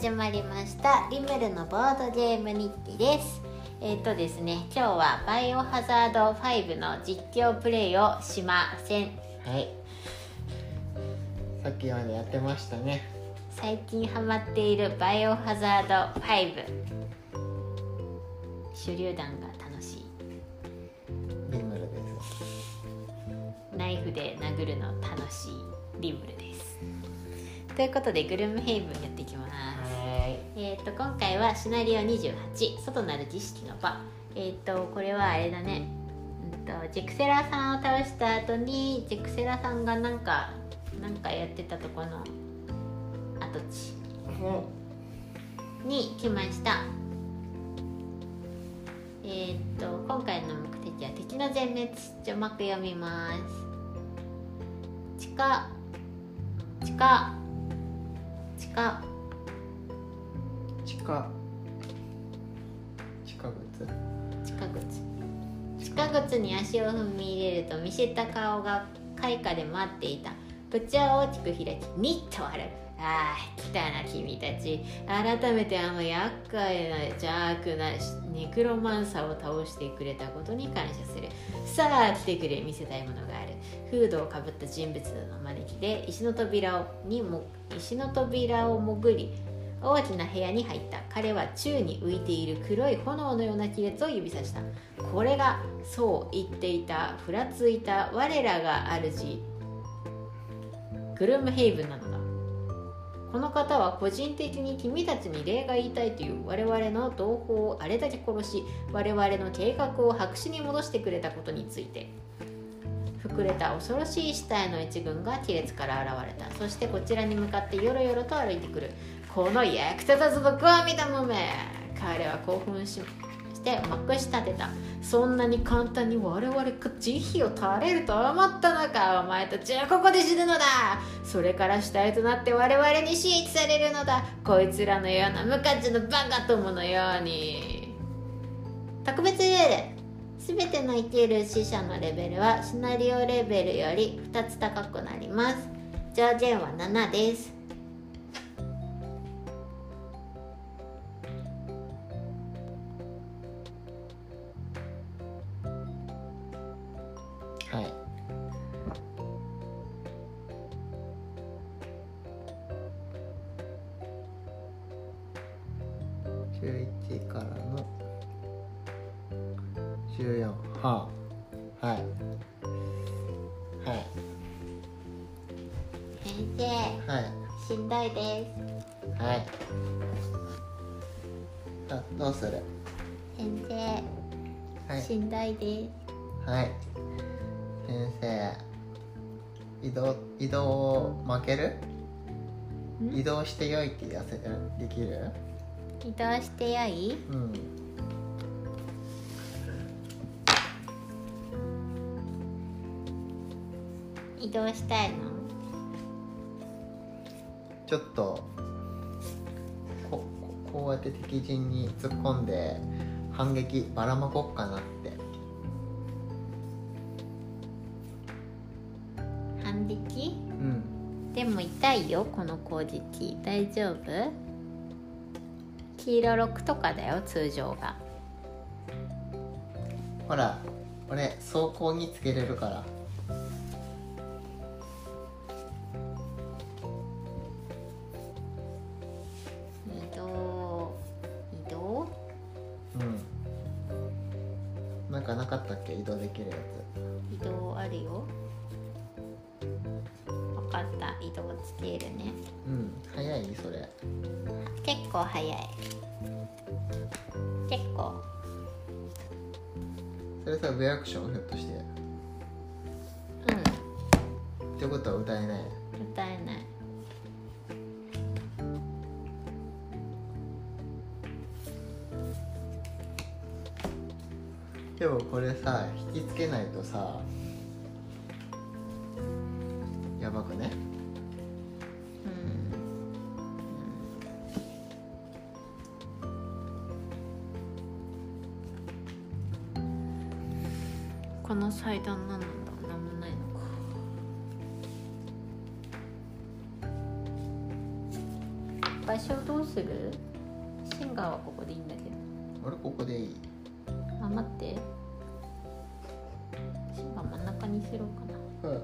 始まりました。リムルのボードゲーム日記です。えっ、ー、とですね今日はバイオハザード5の実況プレイをしません。はい。さっきまでやってましたね。最近ハマっているバイオハザード5手榴弾が楽しい。リムルです。ナイフで殴るの楽しいリムルです。ということでグルームヘイブンやっていきますえーと、今回はシナリオ28外なる知識の場。えっ、ー、とこれはあれだね、うん。と、ジェクセラさんを倒した後にジェクセラさんがなんかなんかやってたとこの跡地。に来ました。えっ、ー、と今回の目的は敵の全滅。序幕読みます。地下。地下。地下地下。地下靴。地下靴。地下。靴に足を踏み入れると見せた顔が開花で待っていた。口は大きく開きニッと笑うああ来たな君たち。改めてあの厄介な邪悪なネクロマンサーを倒してくれたことに感謝する。さあ来てくれ見せたいものがある。フードをかぶった人物の招きで石の扉にも石の扉を潜り大きな部屋に入った彼は宙に浮いている黒い炎のような亀裂を指さした。これがそう言っていた。ふらついた我らが主。グルムヘイブンなのだ。この方は個人的に君たちに礼が言いたいという我々の同胞をあれだけ殺し我々の計画を白紙に戻してくれたことについて。膨れた恐ろしい死体の一群が亀裂から現れた。そしてこちらに向かってよろよろと歩いてくる。この役立たず僕は見たもめ彼は興奮ししてまくし立てた。そんなに簡単に我々が慈悲を垂れると思ったのかお前たちはここで死ぬのだ。それから死体となって我々に刺激されるのだ。こいつらのような無価値のバカ友のように。特別ルール全ての生きる死者のレベルはシナリオレベルより2つ高くなります。上限は7です。どうする？先生、はい、しんどいです。はい。先生移動移動を負ける？移動してよいってやせできる？移動してよい、うん、移動したいの？ちょっとここうやって敵陣に突っ込んで反撃ばらまこっかなって。反撃？うん。でも痛いよこの攻撃。大丈夫？黄色6とかだよ通常が。ほら俺走行につけれるからクションひょっとして。うん。ってことは歌えない。歌えない。でもこれさ引きつけないとさの祭壇何なんだ何もないのか。場所どうする？シンガーはここでいいんだけ俺ここでいい？どあ待って。シンガー真ん中にすろうかな。うん。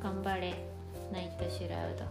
頑張れ。ナイトシュラウド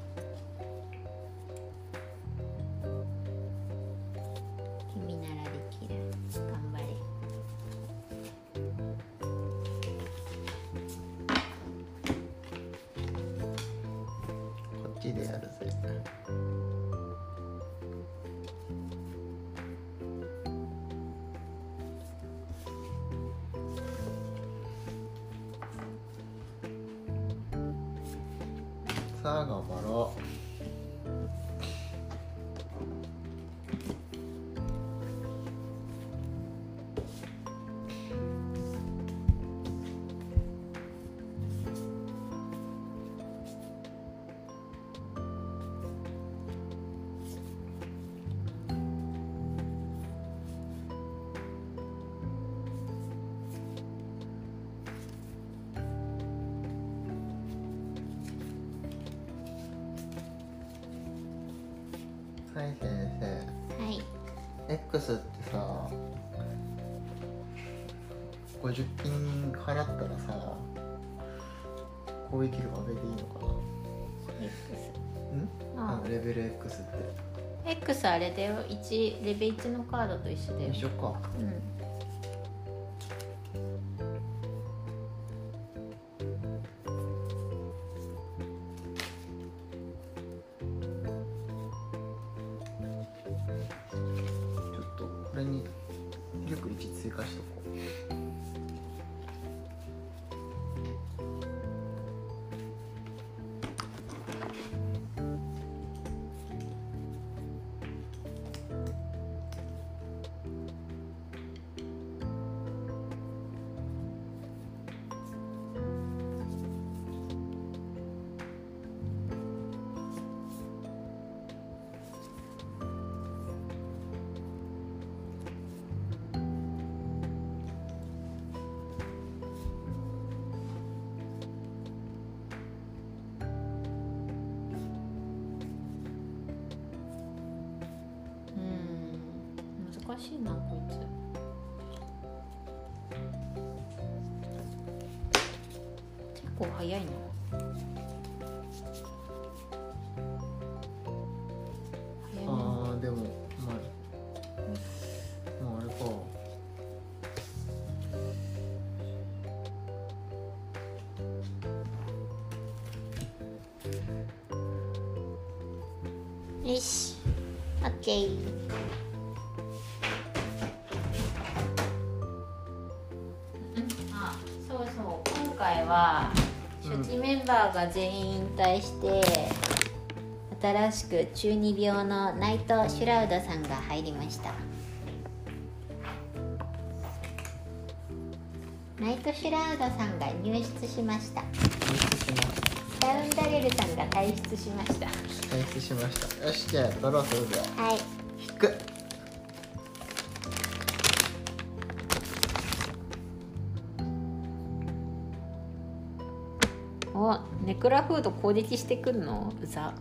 X ってさ50金払ったらさ攻撃力上げていいのかな？X ん？ああ。のレベル X って。X あれだよ。1レベル1のカードと一緒だよ。一緒か。うんしいなこいつ結構早いなあでもまあまああれかよしオバーが全員引退して、新しく中二病のナイト・シュラウドさんが入りました。ナイト・シュラウドさんが入室しました。退出しまスタウンダレルさんが退出しました。退出しました。よしじゃあドローするぜはいおネクラフード攻撃してくんの？うざ。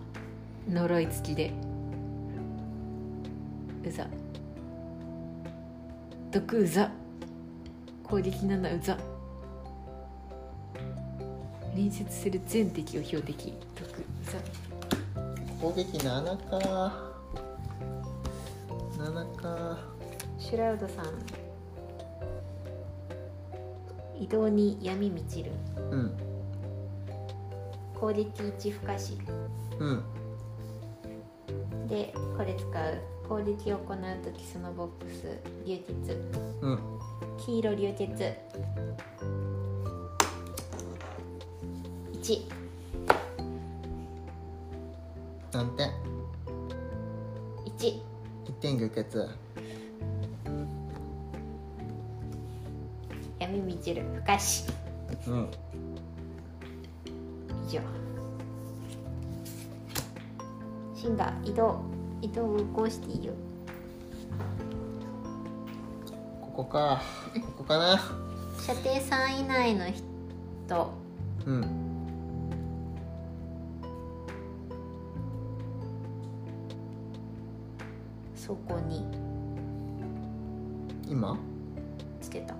呪い付きで。うざ。毒うざ。攻撃7うざ。隣接する全敵を標的。毒うざ。攻撃7か。7か。シュラウドさん。移動に闇満ちる。うん攻撃1不可視うん。でこれ使う攻撃を行う時そのボックス流血。うん。黄色流血。1何点1 1点玉血。闇満ちる。不可視うん以上シンガー移動。移動をこうしていいよ。ここか。ここかな。射程3以内のとうん。そこに。今？つけた。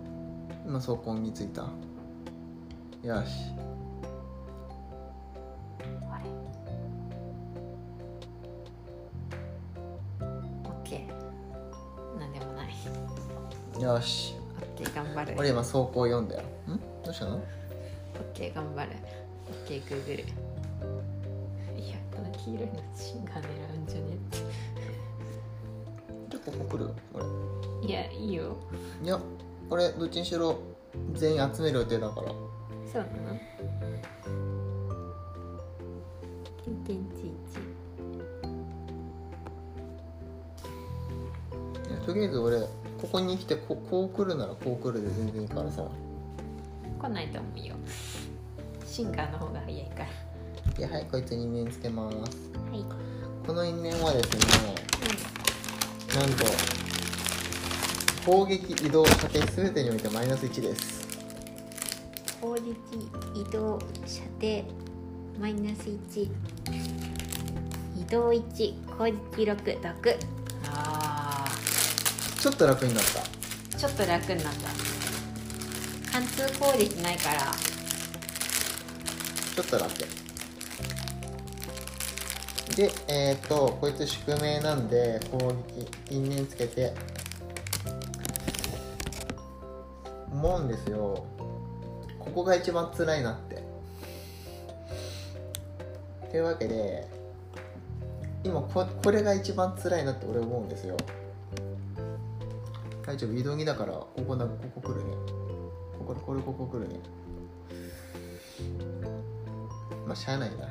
今走行についた。よしよし。オッケー頑張る俺今走行読んだよ。ん？どうしたの？オッケー頑張るオッケーグーグル。いやこの黄色いのシンが狙うんじゃねじゃあここ来る？俺。っていやいいよ。いや俺どっちにしろ全員集める予定だから。そうなの？けんけんちいちとりあえず俺ここに来てここう来るならこう来るで全然いいからさ。来ないと思うよ。シンガーの方が早いから。いやはいこいつに因縁つけます。はい、この因縁はですねなんと攻撃移動射程全てにおいてマイナス1です。攻撃移動射程マイナス1移動1攻撃6毒あちょっと楽になった。ーちょっと楽になった。貫通攻撃ないから。ちょっと楽。でえっ、とこいつ宿命なんで攻撃因縁つけて。思うんですよ。ここが一番辛いなって。というわけで今ここれが一番辛いなって俺思うんですよ大丈夫移動着だからここなここ来るね。こここれここ来るね。まあしゃあないな。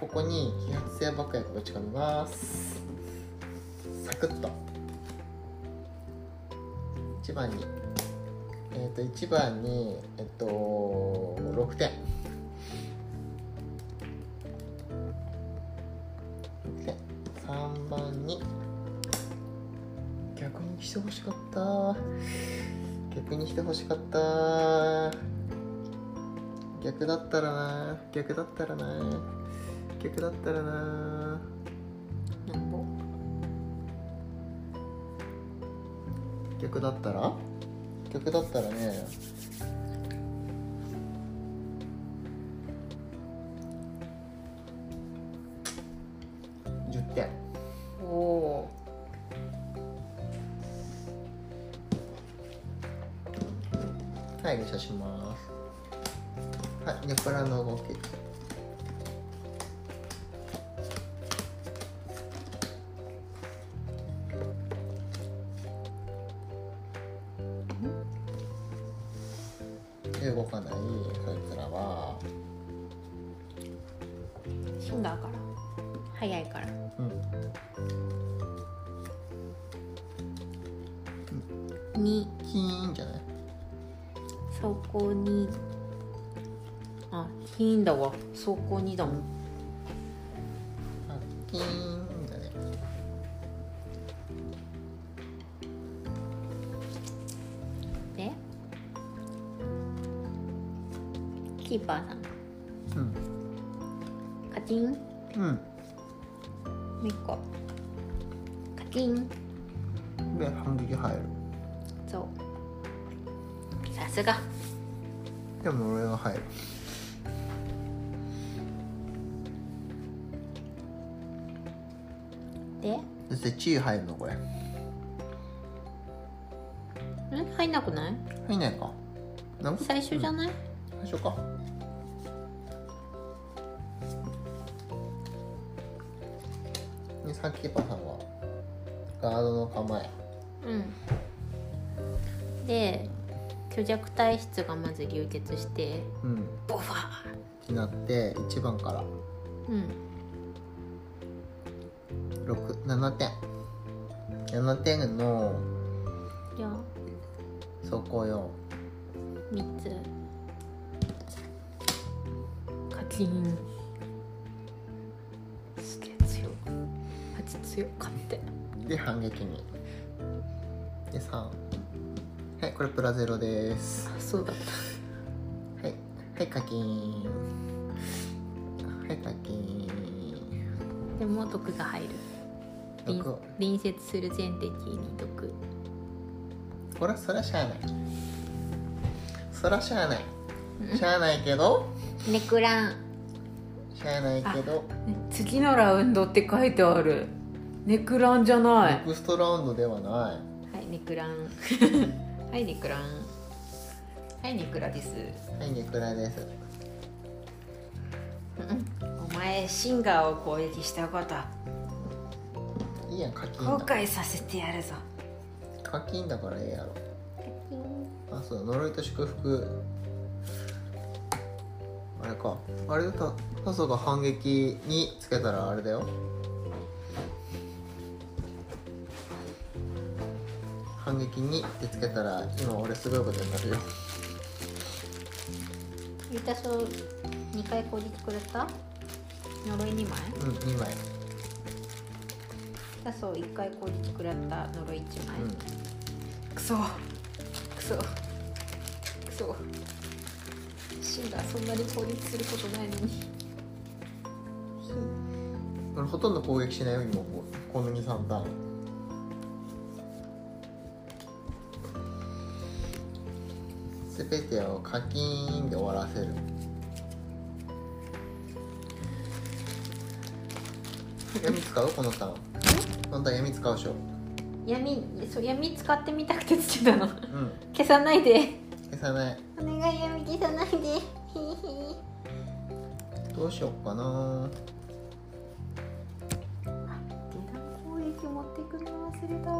ここに揮発性爆薬ぶち込みます。サクッと。1番に。えっ、と1番にえっと6点。してほしかった。逆にしてほしかった。逆だったらな。逆だったらな。逆だったらな。なんぼ逆だったら？逆だったらね。10点はい入社します。はいニャプラの動き走行にだもん。なくない？入んないか。最初じゃない、最初か。でサンキーパーさんはガードの構え。うん。で虚弱体質がまず流血してうん。ボファー。になって1番から。うん。67点。7点のじゃあ走行用3つ。カチンすげえ強い。8強かって。で反撃に。で3はいこれプラゼロです。あそうだった。はいはい課金。はい課金。でも毒が入る。隣接する全敵に毒これはそりゃしゃあない。そりゃしゃあない。しゃあないけどネクランしゃあないけど次のラウンドって書いてある。ネクランじゃない。ネクストラウンドではない。はいネクランはいネクランはいネクラです。はいネクラです。お前シンガーを攻撃したこと。いいやん課金後だ悔させてやるぞ課金だからええやろ。あそうだ呪いと祝福。あれか。あれだたタソが反撃につけたらあれだよ。反撃にってつけたら今俺すごいことになるよ。ユタソ2回攻撃くれた？呪い2枚？うん2枚。タソ1回攻撃くれた呪い1枚、うんクソクソクソシンがそんなに攻撃することないのに。俺ほとんど攻撃しないよ今ここの23ターン。全てを課金で終わらせる。闇使う？このターン。このターン闇使うでしょ闇そう闇使ってみたくてつけたの。うん。消さないで。消さない。お願い闇消さないで。どうしよっかな。下段攻撃持ってくの忘れた。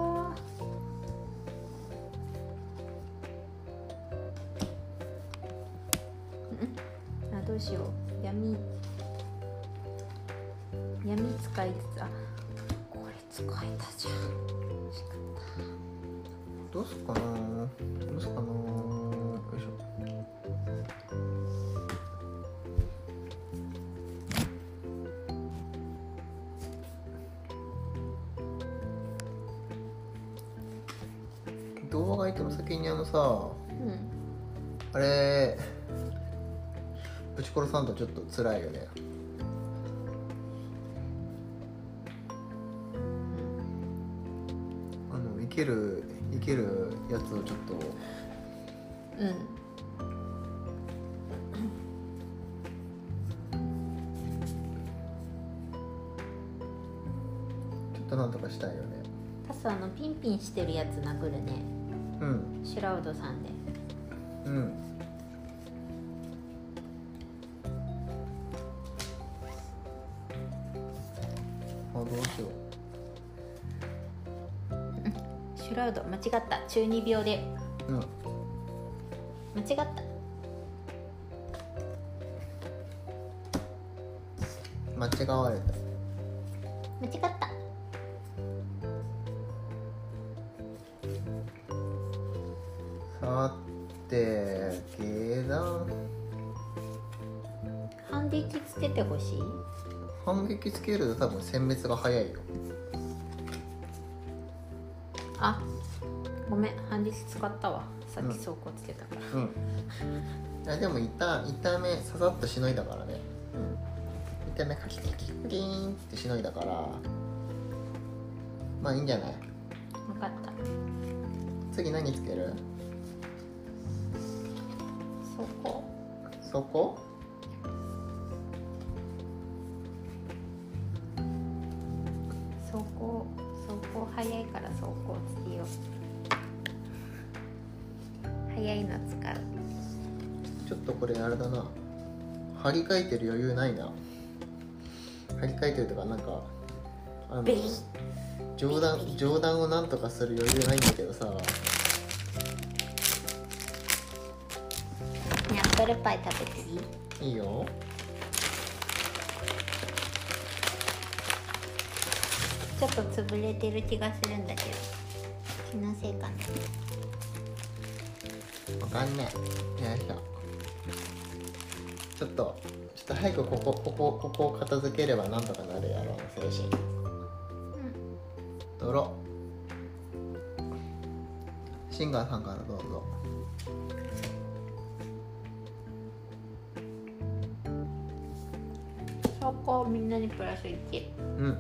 うん。あどうしよう。闇。闇使いつつあのさたうん。あれぶち殺さんとちょっと辛いよね。あのいけるいけるやつをちょっと。うん。ちょっとなんとかしたいよね。タスあのピンピンしてるやつ殴るねうん。シュラウドさん。でうん。あどうしよシュラウド間違った。中二病で。ううん間違った。間違われた。間違った反撃つけると多分殲滅が早いよ。あごめん。反撃使ったわ。さっき走行つけたから。うん。いやでも一旦一旦目ささっとしのいだからね。一旦目カキカキカキーンってしのいだから。まあいいんじゃない？分かった。次何つける？そこそこ張り替えてる余裕ないな。張り替えてるとかなんかあの冗談冗談をなんとかする余裕ないんだけどさ。ねアップルパイ食べていい？いいよ。ちょっと潰れてる気がするんだけど気のせいかな。わかんない。よいしょちょっとちょっと早くここここここを片付ければなんとかなるやろ精神。泥シンガーさんからどうぞ。そこみんなにプラス1うん。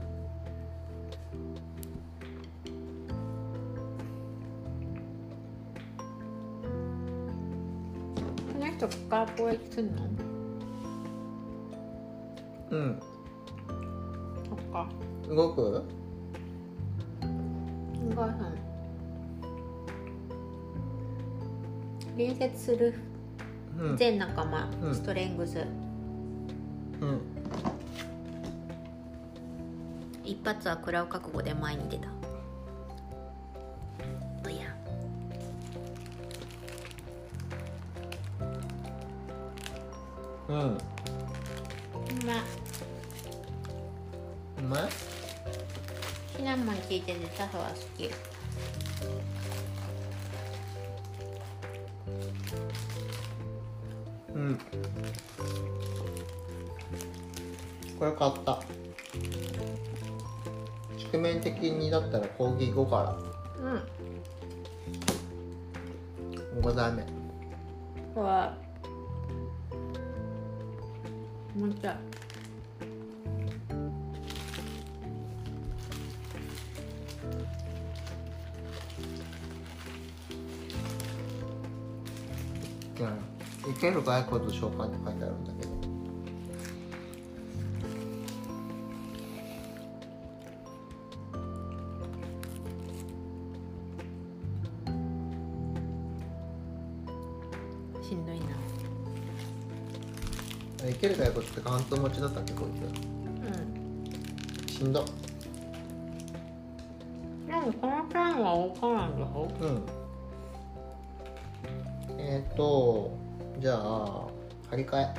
この人ここから攻撃するの？うん。そっか。動く？お母さん隣接する。うん。全仲間、うん。ストレングス。うん。一発は食らう覚悟で前に出たこれ買った。宿面的にだったら講義後かうん。ら5代目これはもう一回。うん、生ける骸骨召喚って書いてあるんだけどって関東持ちだったっけこいうん。つしんどでもこのターンは動かないんだようん。えっ、ー、とじゃあ張り替え。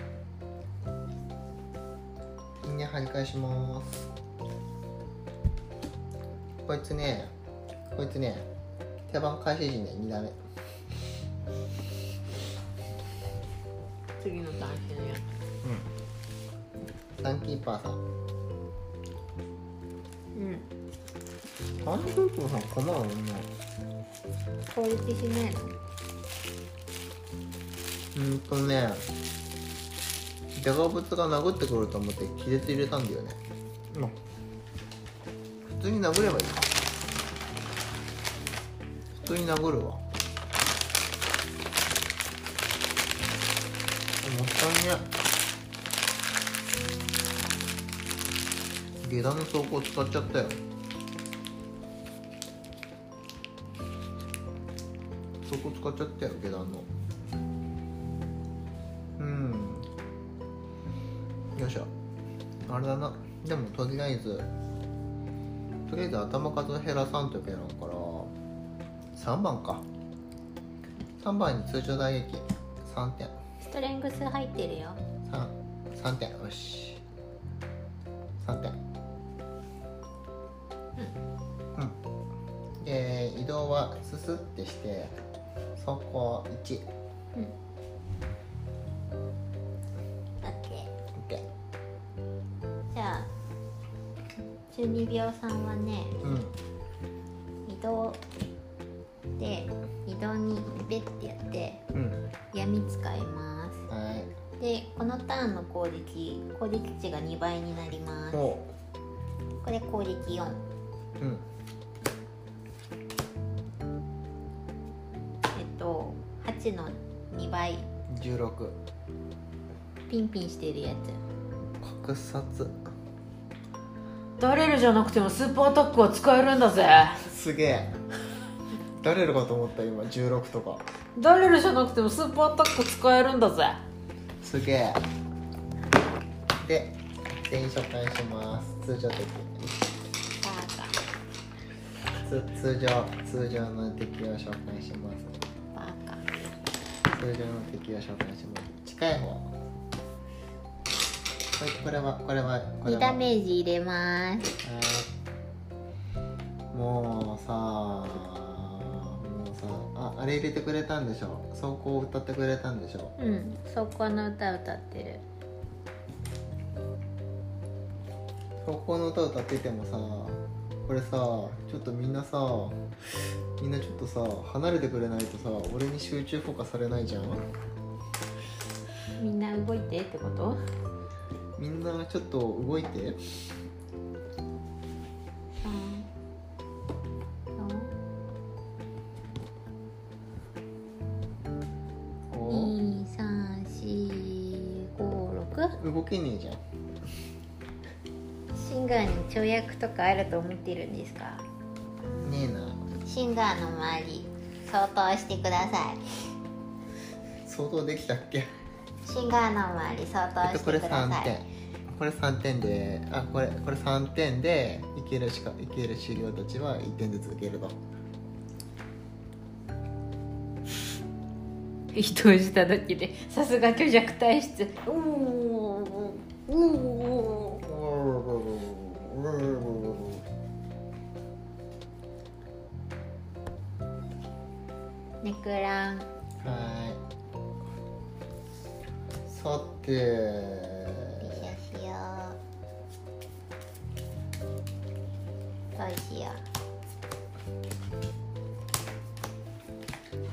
人間張り替えします。こいつねこいつね手番開始時ね2打目。次のターン死ぬやサンキーパーさん。うん。サンキーさん困るな攻撃しないの？うんとねジャガブツが殴ってくると思って気絶入れたんだよね。普通に殴ればいい普通に殴るわ。もったいね下段の走行使っちゃったよ。走行使っちゃったよ下段の。うん。よいしょ。あれだな。でもとりあえずとりあえず頭数を減らさんといけないから3番か。3番に通常打撃3点。ストレングス入ってるよ。3, 3点。よし。3点うんで移動はススってして走行1うん。オッケ OK ー。じゃあ中二病さんはねうん。移動で移動にベッてやってうん。闇使います。はい。でこのターンの攻撃攻撃値が2倍になります。おこれ攻撃4うん16ピンピンしてるや格殺。ダレルじゃなくてもスーパーアタックは使えるんだぜ。すげえ。誰るかと思った今16とか。ダレルじゃなくてもスーパーアタック使えるんだぜ。すげえ。で全員紹介します。通常的通常通常の敵を紹介します通常の敵を紹介します近い方。これこれはこれはこれ2はダメージ入れます。はい。もうさもうさああれ入れてくれたんでしょ？走行を歌ってくれたんでしょ？うん。そこの歌歌ってる。走行の歌歌っててもさこれさちょっとみんなさみんなちょっとさ離れてくれないとさ俺に集中フォーカスされないじゃん？みんな動いてってこと？みんなちょっと動いて。動けねえじゃん跳躍とかあると思ってるんですか？ねえな。シンガーの周り相当してください。相当できたっけ？シンガーの周り相当してくだ3さい。点。これ3点であこれこれ3点でいけるしかいける修行たちは1点ずつ受けると。人をしただけでさすが虚弱体質。おおおおネクラン。はい。さて。どうしよ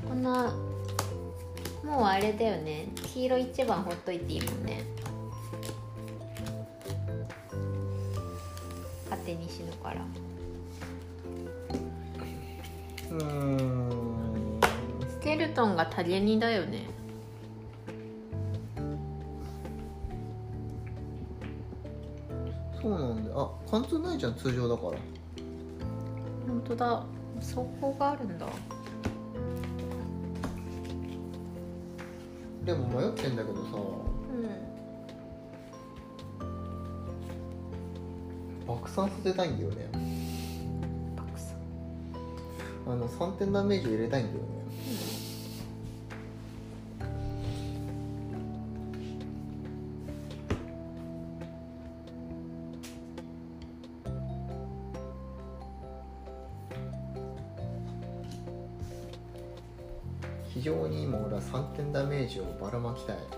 う。このもうあれだよね。黄色一番ほっといていいもんねケルトンが影にだよね。そうなんだ。あ貫通ないじゃん通常だから。本当だ。走行があるんだ。でも迷ってんだけどさ。うん爆散させたいんだよね。爆散。あの3点ダメージを入れたいんだよね点ダメージをばらまきたい。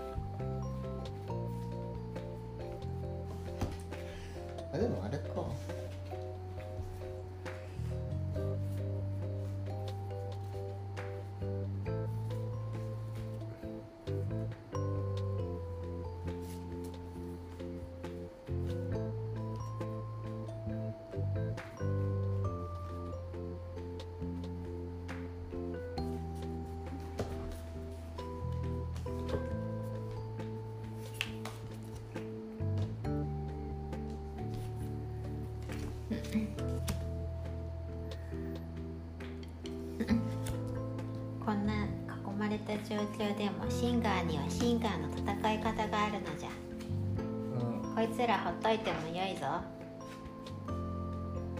いてもよいぞ。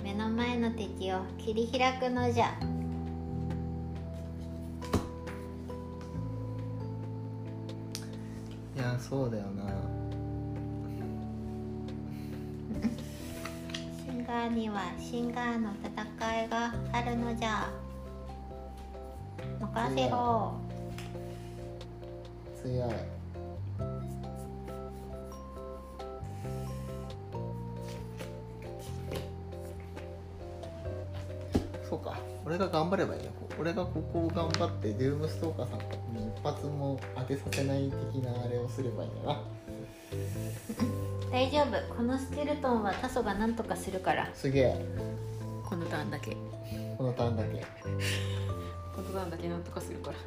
目の前の敵を切り開くのじゃ。いやそうだよな。シンガーにはシンガーの戦いがあるのじゃ。任せろ。強い俺が頑張ればいいの。俺がここを頑張ってデュームストーカーさんに一発も当てさせない的なあれをすればいいんだな。大丈夫。このスケルトンはタソが何とかするから。すげえ。このターンだけ。このターンだけ。このターンだけなんとかするから。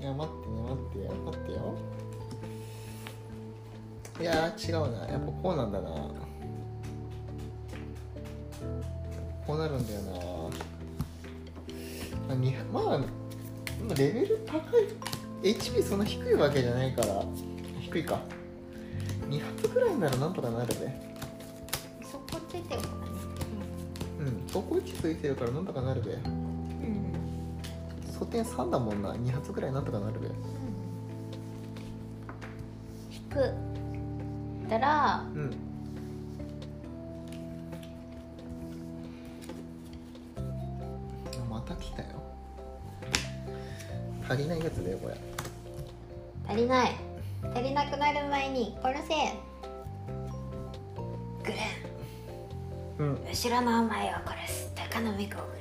いや待ってね待ってよ待ってよ。いやー違うな。やっぱこうなんだなこうなるんだよな。まあにまあまあレベル高い。HP そんな低いわけじゃないから。低いか。2発ぐらいならなんとかなるべそこついてるからねうん。走行位置ついてるからなんとかなるべうん。素点3だもんな。2発ぐらいなんとかなるべ引く。たらうん足りないやつだよこれ。足りない。足りなくなる前に殺せグレうん。ン後ろのお前を殺す。鷹の目ゴー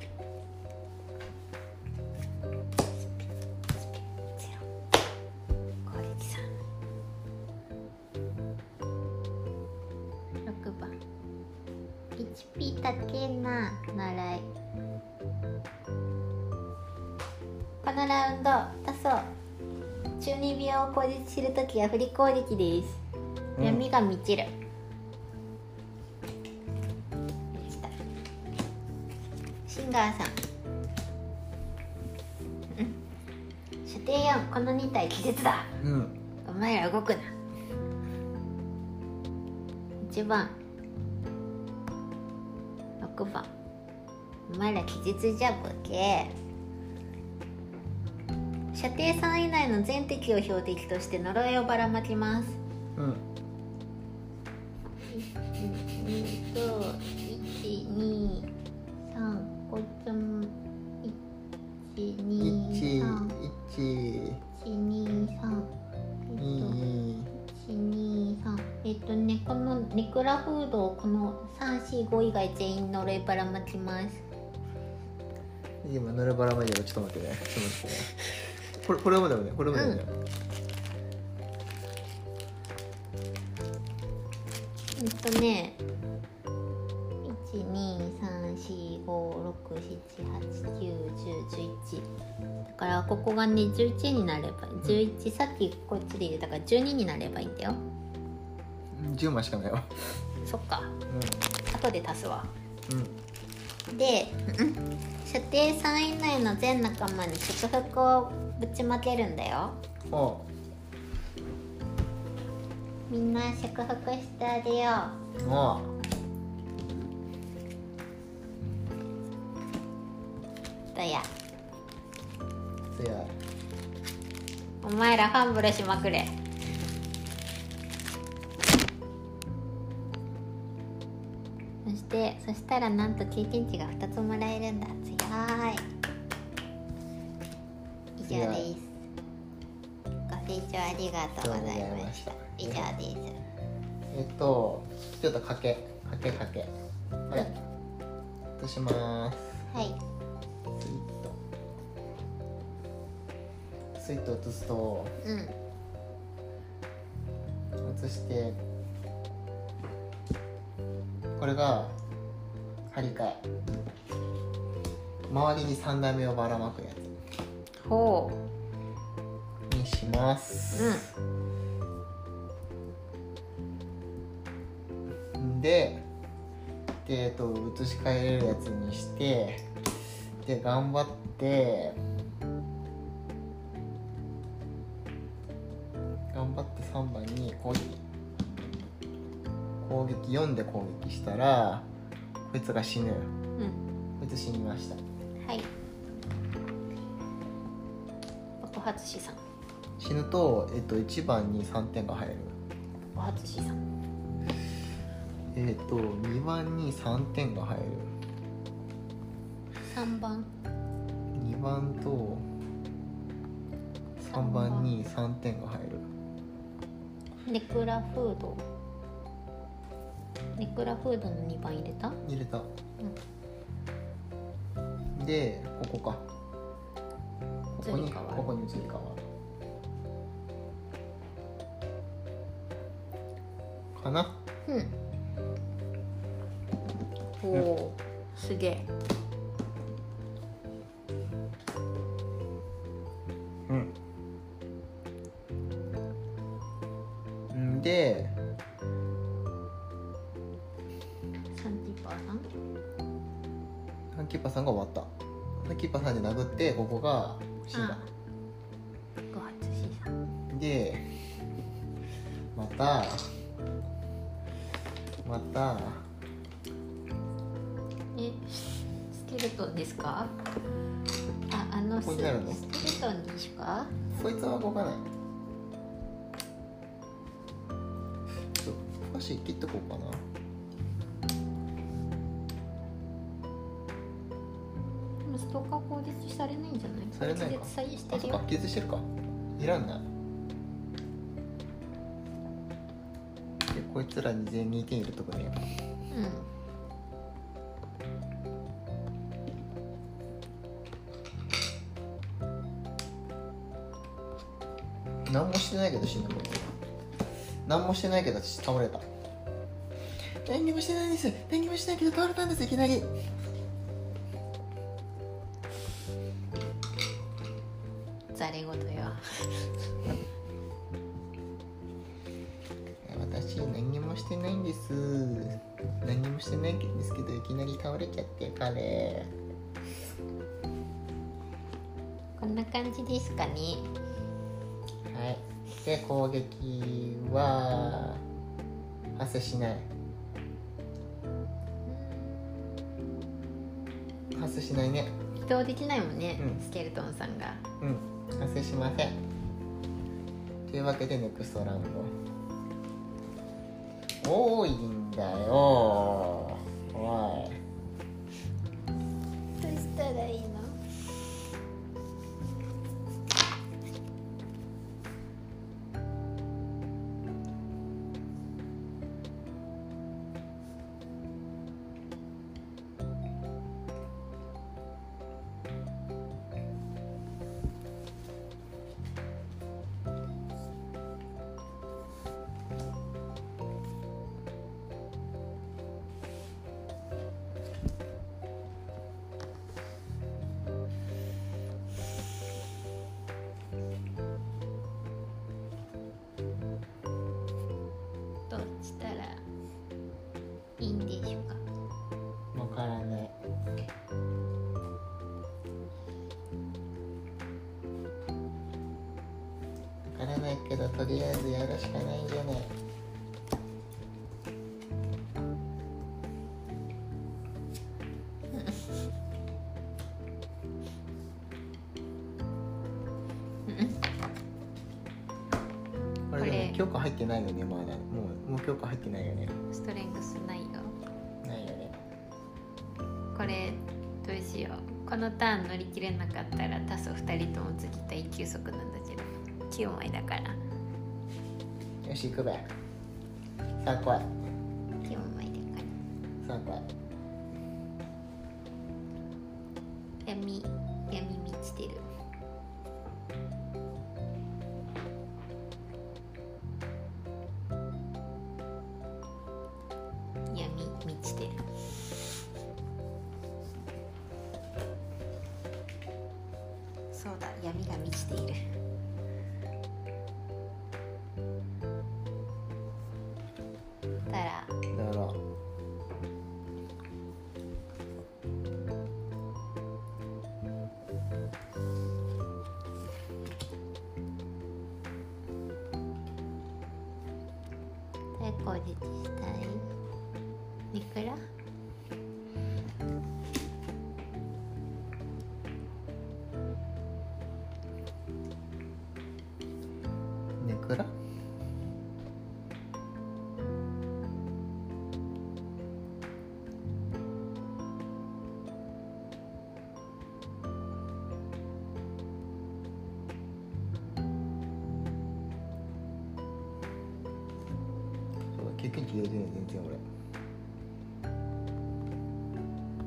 は振り攻撃です、うん。闇が満ちる。シンガーさん。うん。射程4この2体気絶だ。うん。お前ら動くな。1番。6番。お前ら気絶じゃボケ射程3以内の全敵を標的として呪いをばらまきます。うん。うんと123こいつも一123一123二123えっとねこのネクラフードをこの345以外全員呪いばらまきます。今乗るばらまいてる。ちょっと待ってね。ちょっと待ってねこれこれもだよ。ねこれもだよ。ね、えっとね1234567891011だからここがね11になれば11さっきこっちで入れたから12になればいいんだよ。10枚しかないわ。そっか。う後で足すわ。んうん。で、うん射程3以内の全仲間に祝福をぶちまけるんだよ。あみんな祝福してあげよう。あどや？せや？お前らファンブルしまくれそしてそしたらなんと経験値が2つもらえるんだ。強い。以上です。ご清聴ありがとうございました。以上です。えっとちょっとかけかけかけ。はい。落とします。はい。スイートスイート落とすと。うん。移してこれが張り替え周りに3段目をばらまくやほつにします、でで、えっと、移し替えれるやつにしてで頑張って4で攻撃したらこいつが死ぬうんうん。こいつ死にました。はい。爆発資産。死ぬと、えっと、1番に3点が入る。爆発資産。えっと2番に3点が入る。3番。2番と3番に3点が入る。ネクラフードネクラフードの2番入れた？入れた、でここか。ここにここに移り変わる。かな？うん。おおすげえ。うん。ん。でーパーさんが終わった。キーパーさんで殴ってここが死んだ。でまたまたえスケルトンですか？ああのスここになるの？スケルトンですか？こいつは動かない。ちょっと少し切っとこうかなされないか。気絶さえしてるよあしてるか。いらんな。いでこいつらに全員2点入れとくね。何もしてないけど死んだこいつ何もしてないけど倒れた。何にもしてないです。何にもしてないけど倒れたんですいきなりしてないんですけどいきなり倒れちゃって彼。こんな感じですかね。はい。で攻撃は発生しない。発生しないね。移動できないもんね、うん。スケルトンさんが。うん。発生しません。というわけでネクストラウンド多いんだよ。おい。どうしたらいいの？とりあえずやるしかないんじゃないこれでこれ。も許可入ってないよねまだ。もうもう許可入ってないよね。ストレングスないよ。ないよね。これどうしよう。このターン乗り切れなかったらタソ2人とも次対休息なんだけど。9枚だからよし行くべ。さあ来い。9枚だかさあ来い。ら闇闇満ちてる。闇満ちてる。そうだ闇が満ちている攻撃したい。いくら？経験値入れてない全然俺。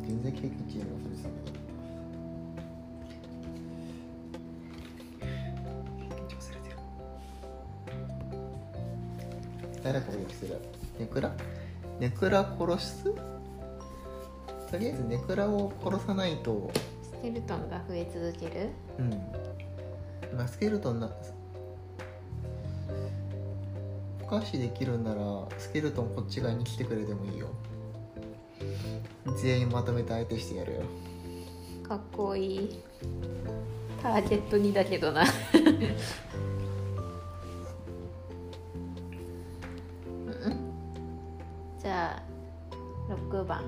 全然経験値入れない忘れてたんだけど。経験値忘れてる誰攻撃する。ネクラネクラ殺す？とりあえずネクラを殺さないと。スケルトンが増え続ける？うん。まあスケルトンな不可視できるんならスケルトンこっち側に来てくれてもいいよ。全員まとめて相手してやるよ。かっこいい。ターゲットにだけどな。うん。じゃあ6番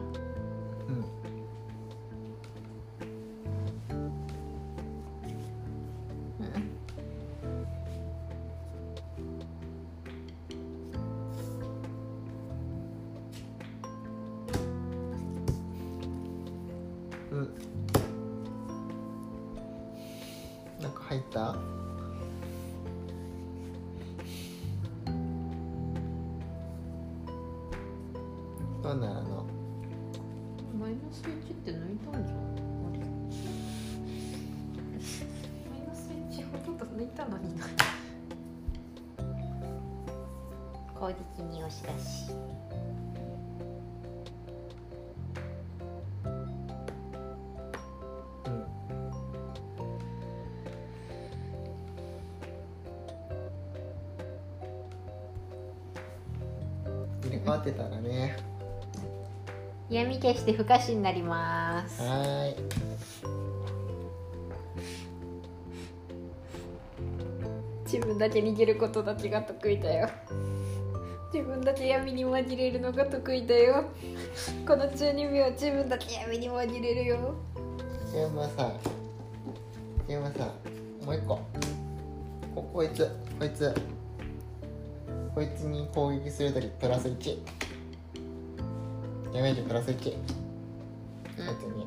待ってたらね。闇消して不可視になります。はーい。自分だけ逃げることだけが得意だよ。自分だけ闇に紛れるのが得意だよ。この中二病は自分だけ闇に紛れるよ。でもさでもさもう一個。ここいつこいつこいつに攻撃するときプラス1ダメージプラス1こいつに。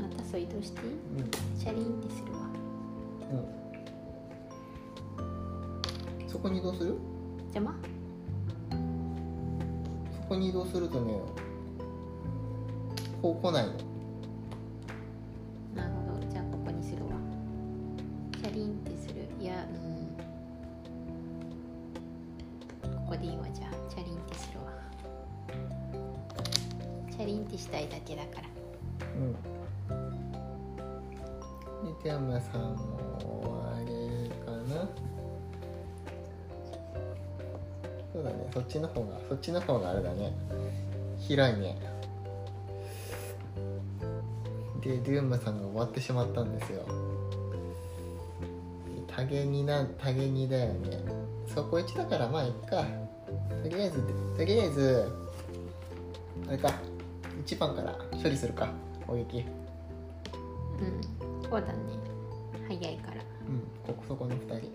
あんたそう移動して？いいうん。チャリンってするわ。うん。そこに移動する？邪魔？そこに移動するとねこう来ないのいだけだから。うん。でテアムさんも終われかな。そうだね。そっちの方がそっちの方があれだね。広いね。でドゥームさんが終わってしまったんですよ。多げにな多げにだよね。そこ1だからまあいっか。とりあえずとりあえずあれか。1番から処理するか攻撃うん。そうだね。早いから。うん、ここそこの2人。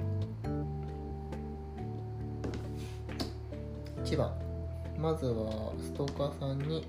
1番。まずはストーカーさんに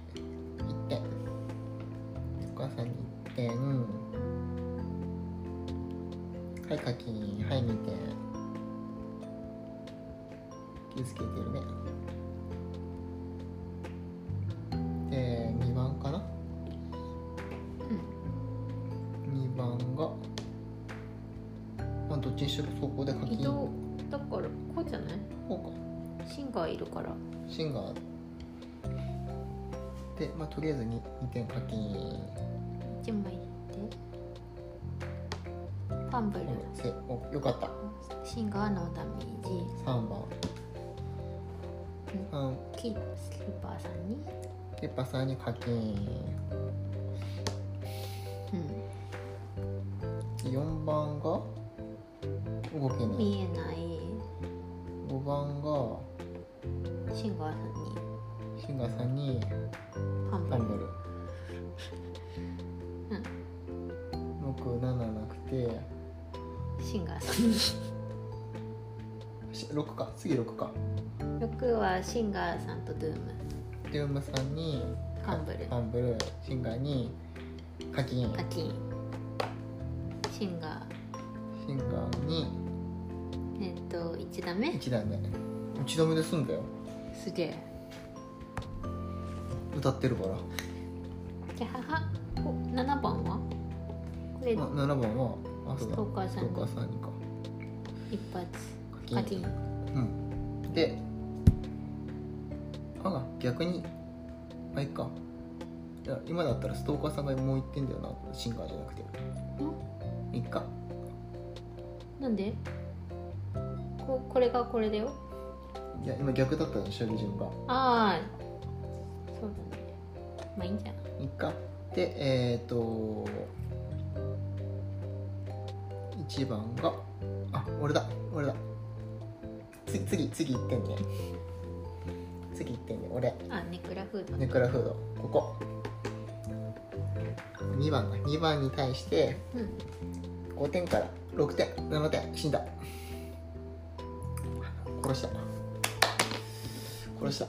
ペッパーさんに課金。うん4番が動けない。見えない。5番がシンガーさんに。シンガーさんにファンブルファンブル67なくて。シンガーさん。にし6か。次6か。6はシンガーさんとドゥームデュームさんにファンブル。ファンブルシンガーに課金課金シンガー。シンガーにえっと1ダメ1段目。1段目で済んだよ。すげえ。歌ってるから。じゃあはお7番は？これ。あ7番はあストーカーさん。にストーカーさんにか。一発。課課金うん。であ逆にまあいいか。いや今だったらストーカーさんがもう1点だよなシンガーじゃなくて。いいか。なんで？ここれがこれだよ。いや今逆だったの処理順が。ああそうだね。まあいいんじゃない？いいか。でえっ、ー、と1番があ俺だ俺だ。次次次1点ね次1点ね俺。あネクラフード。ネクラフード。ここ。2番だ2番に対してうん。5点から6点7点。死んだ。殺した。殺した。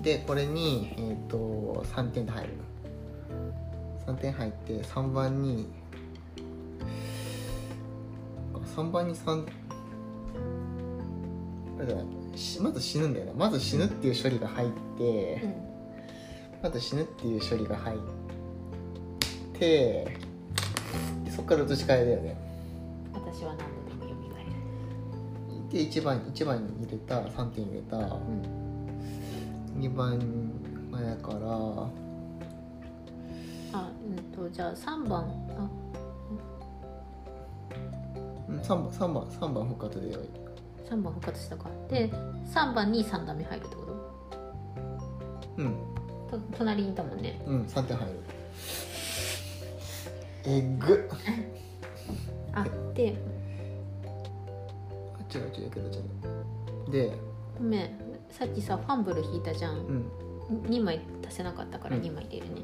でこれに、えー、と3点で入る。3点入って3番に3番に3あれまず死ぬんだよね。まず死ぬっていう処理が入って、うんまず死ぬっていう処理が入ってでそっから移し替えだよね。私は何度でも蘇る。で1番 ,1 番に入れた3点入れた。うん2番前からあうんとじゃあ3番あうん。3番3番3番復活でよい3 3番復活したかで3番に3ダメ入るってこと？うん。と隣にいたもんね。うん3点入る。えぐ。っ あであ違う違うけど違う。でごめん。さっきさファンブル引いたじゃん。うん。2枚足せなかったからうん。2枚入れるね、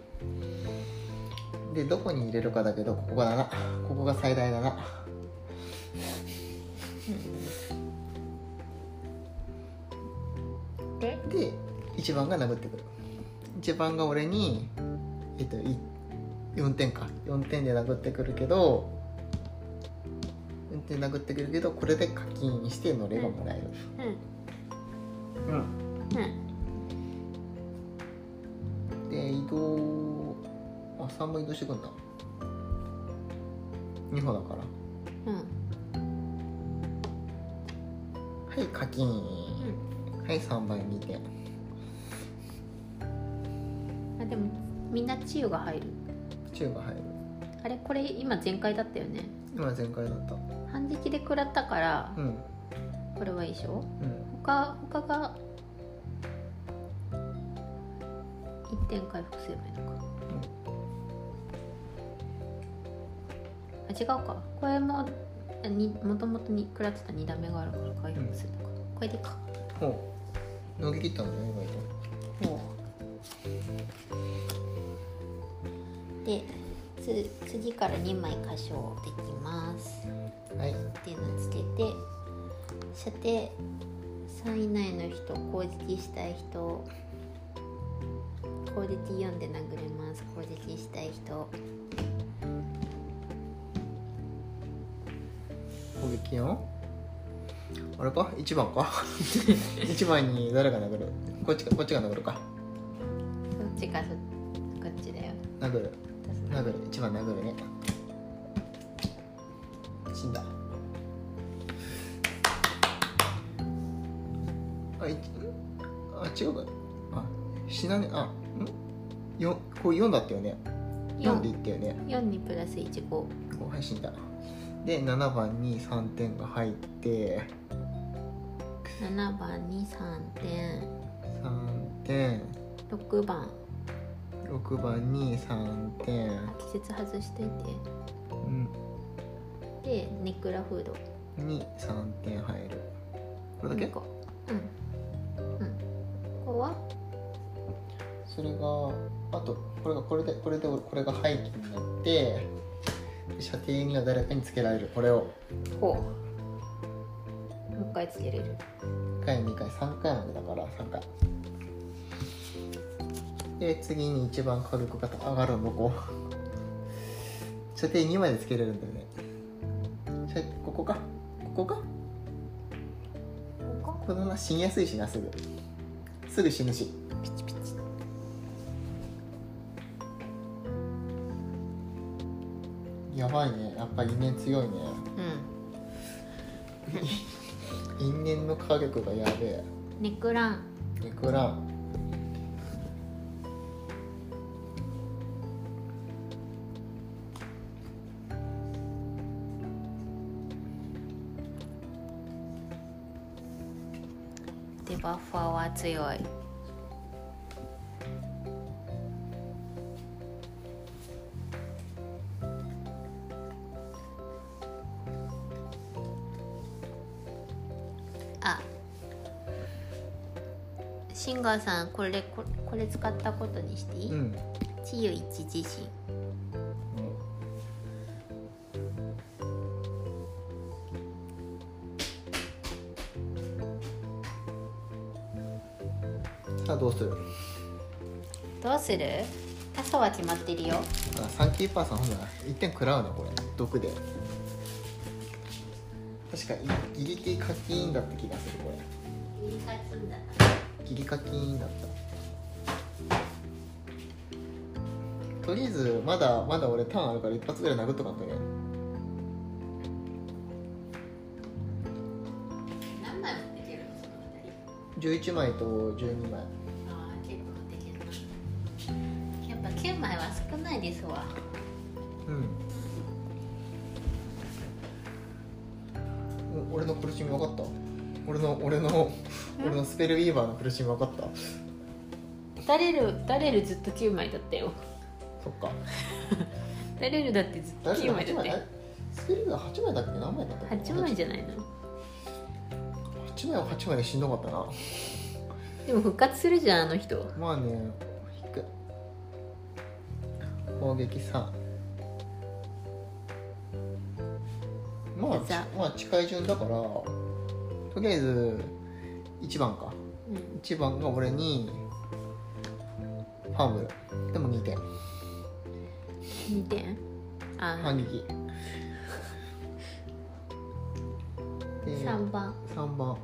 でどこに入れるかだけどここだな。ここが最大だな。でで1番が殴ってくる。1番が俺にえっとい4点か。4点で殴ってくるけど4点殴ってくるけどこれで課金にしてのれがもらえる。うん。うん。うん。で移動あ3も移動してくんだ。2歩だから。うん。はい課金、はい3倍2点あでもみんな治癒が入る。中が入る。あれこれ今全開だったよね。今前回だった。反撃で食らったからうん。これはいいでしょ？うん。他他が1点回復すればいいのか、あ違うか。これもあにもともとに食らってた2ダメがあるから回復するのか、これでいいか。ほう乗り切ったんだよ意外と。でつ次から2枚箇所できます。はい。っていうのつけて射程3以内の人攻撃したい人攻撃4で殴れます。攻撃したい人。攻撃よあれか？1番か？1番に誰が殴る？こっちかこっちが殴るか。そっちかそこっちだよ。殴る。殴る。1番殴るね。死んだ。あいあ違うか。あ死なねあん？よこう4だったよね。4でいったよね。4にプラス15おはい死んだで7番に3点が入って。7番に3点。3点。6番。6番に3点。季節外しといて。うん。でネクラフード。に3点入る。これだけ？こうん。うん。ここは？それがあとこれがこれでこれでこれが廃棄になって。で射程には誰かにつけられる。これを。ほう。もう一回つけれる。1回2回3回までだから3回。で次に一番火力が上がるのこ射程2枚でつけれるんだよね。射ここか？ここか？ここ？このまま死にやすいしなすぐ。すぐ死ぬしやばいね。やっぱ因縁強いね。うん。因縁の火力がやべえ。ネクランネクランでバッファーは強いさんこれここれ使ったことにしていい、うん。治癒一自身。さあどうする？どうする？傘は決まってるよ。あサンキーパーさんほんなら1点食らうねこれ。毒で。確かギリギリ課金だった気がするこれ。ギリ課金だったとりあえずまだまだ俺ターンあるから一発ぐらい殴っとかんとね。何枚持ってけるの？その二人。11枚と12枚。ああ結構持ってける。なやっぱ9枚は少ないですわ。うん。お俺の苦しみ分かった？俺の俺の俺のスペルビーバーの苦しみ分かった？打たれる打たれるずっと9枚だったよ。そっか。打たれるだってずっと9枚？だったよ。スペルビーバー8枚だっけ？何枚だったっけ？8枚じゃないの。8枚は8枚でしんどかったな。でも復活するじゃんあの人。まあね。引く。攻撃3まあまあ近い順だからとりあえず1番か。うん。1番が俺にファンブルでも2点。2点？あ。反撃。で3番。3番。うん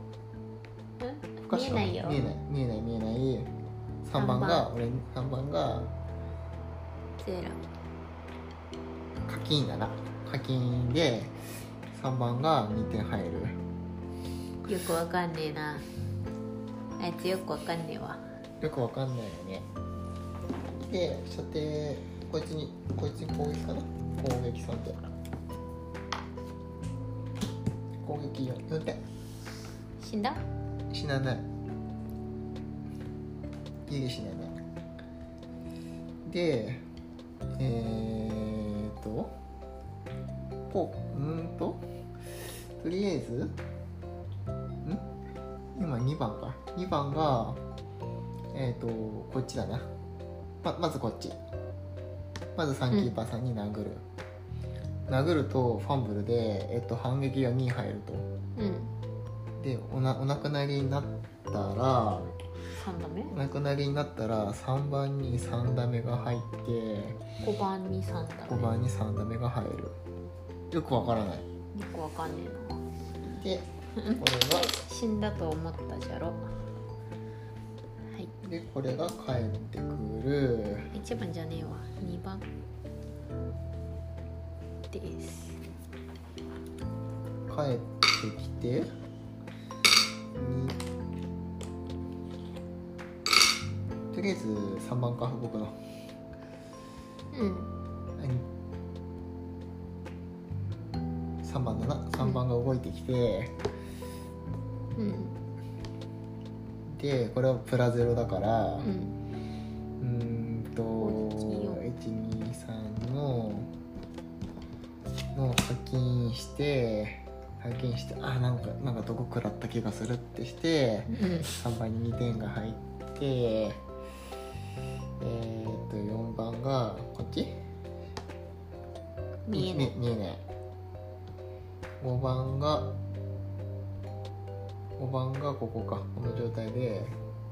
見えないよ。見えない。見えない見えない。3番が俺3番がゼロ。課金だな。課金で3番が2点入るよくわかんねえな。あいつよくわかんねえわ。よくわかんないよね。で射程こいつにこいつに攻撃かな？攻撃3点攻撃 4, 4点死んだ？死なない。いい死なない。でえー、っとポうーんととりあえずん今2番か。2番がえー、っとこっちだな。ままずこっち。まずサンキーパーさんに殴る、殴るとファンブルで、えっと、反撃が2入ると。うん。でおなお亡くなりになったら3ダメお亡くなりになったら3番に3ダメが入って5番に3ダメ5番に3ダメが入る。よくわからない。よくわかんねえでなこれが死んだと思ったじゃろ。はい。でこれが帰ってくる。1番じゃねえわ。2番。です。帰ってきて。にとりあえず3番か動くの。うん。3番だな。3番が動いてきて、うんでこれはプラゼロだからうん。と攻123のの課金して課金してあなんかなんかどこ食らった気がするってしてうん。3番に2点が入ってえー、っと4番がこっち？見えない。見えない。5番が5番がここかこの状態で。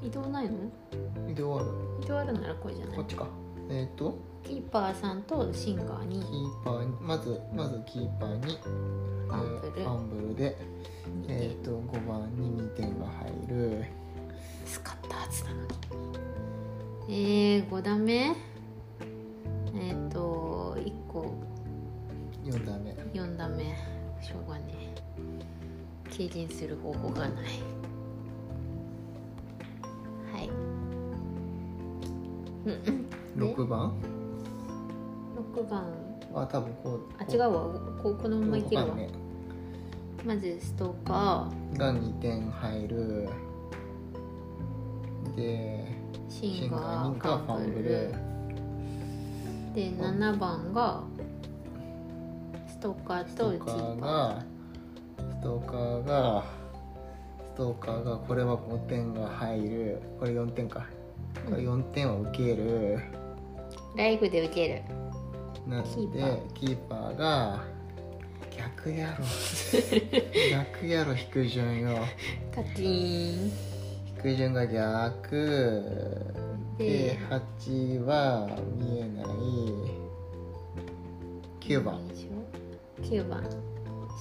移動ないの？移動ある。移動あるならこれじゃない？こっちか。えー、っと？キーパーさんとシンガーに。キーパーにまずまずキーパーにファンブル。えーンブルでえー、っと5番に2点が入る。使ったはずなのに。えー、5ダメえっ、ー、と1個。4段目。4ダメしょうがねえ軽減する方法がないはい。うんうん。で6番6番。は多分こうあ違うわ。こうこのままいけるわ、ね。まずストーカが2点入る。でーシンガーがファンブル。で7番がストーカースとキトーカートーカーがストーカーがこれは5点が入る。これ4点か。これ4点を受ける、ーライフで受ける。なんキーパでー。キーパーが逆やろ逆やろ引く順よ。カキーン。引く順が逆。でで8は見えない。9番。でしょ？9番。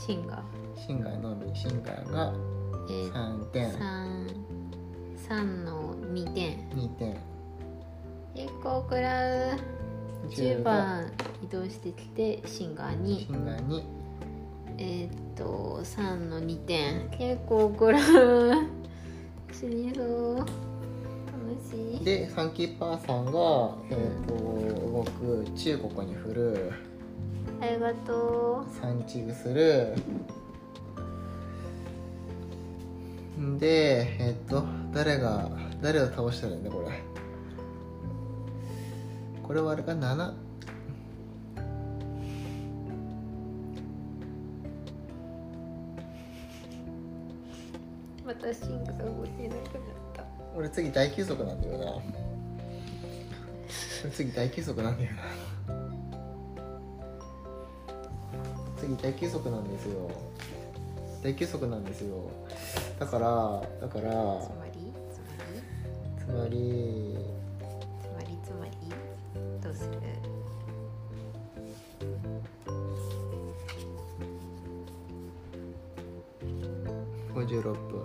シンガーシンガーのみシンガーがえー、3点。3 3の2点。2点。結構食らう10番移動してきてシンガーに。シンガーに。えーっと3の2点。結構食らう。死にそう楽しい。でサンキーパーさんが、えー、と動く中国に振る。ありがとサンチグするでえっと誰が誰を倒したらいいんだこれ。これはあれか7まが動けなくなった。俺次大休息なんだよな。俺次大休息なんだよな。次大休息なんですよ。大休息なんですよだからだからつまり？つまり？つまりつまりつまりどうする？56分。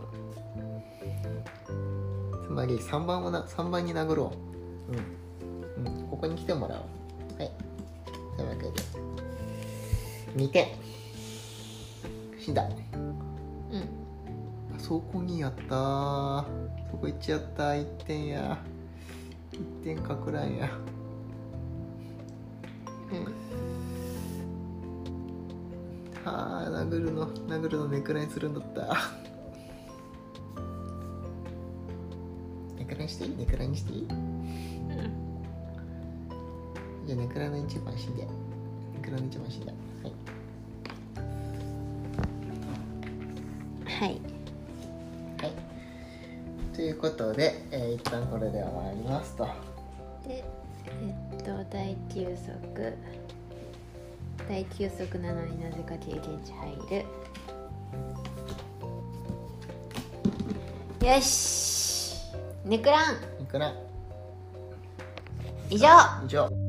つまり3番をな3番に殴ろう。うん、うん、ここに来てもらおう。はい。というわけで。2点死んだそこにやったー。そこ行っちゃった。1点や。1点かくらんや。はあ殴るの殴るのネクラにするんだった。ネクラにしていい？ネクラにしていい？じゃあネクラの一番死んで。ネクラの一番死んだ。はい休息大休息なのになぜか経験値入る。よし。ネクラン。いくら以上。以上。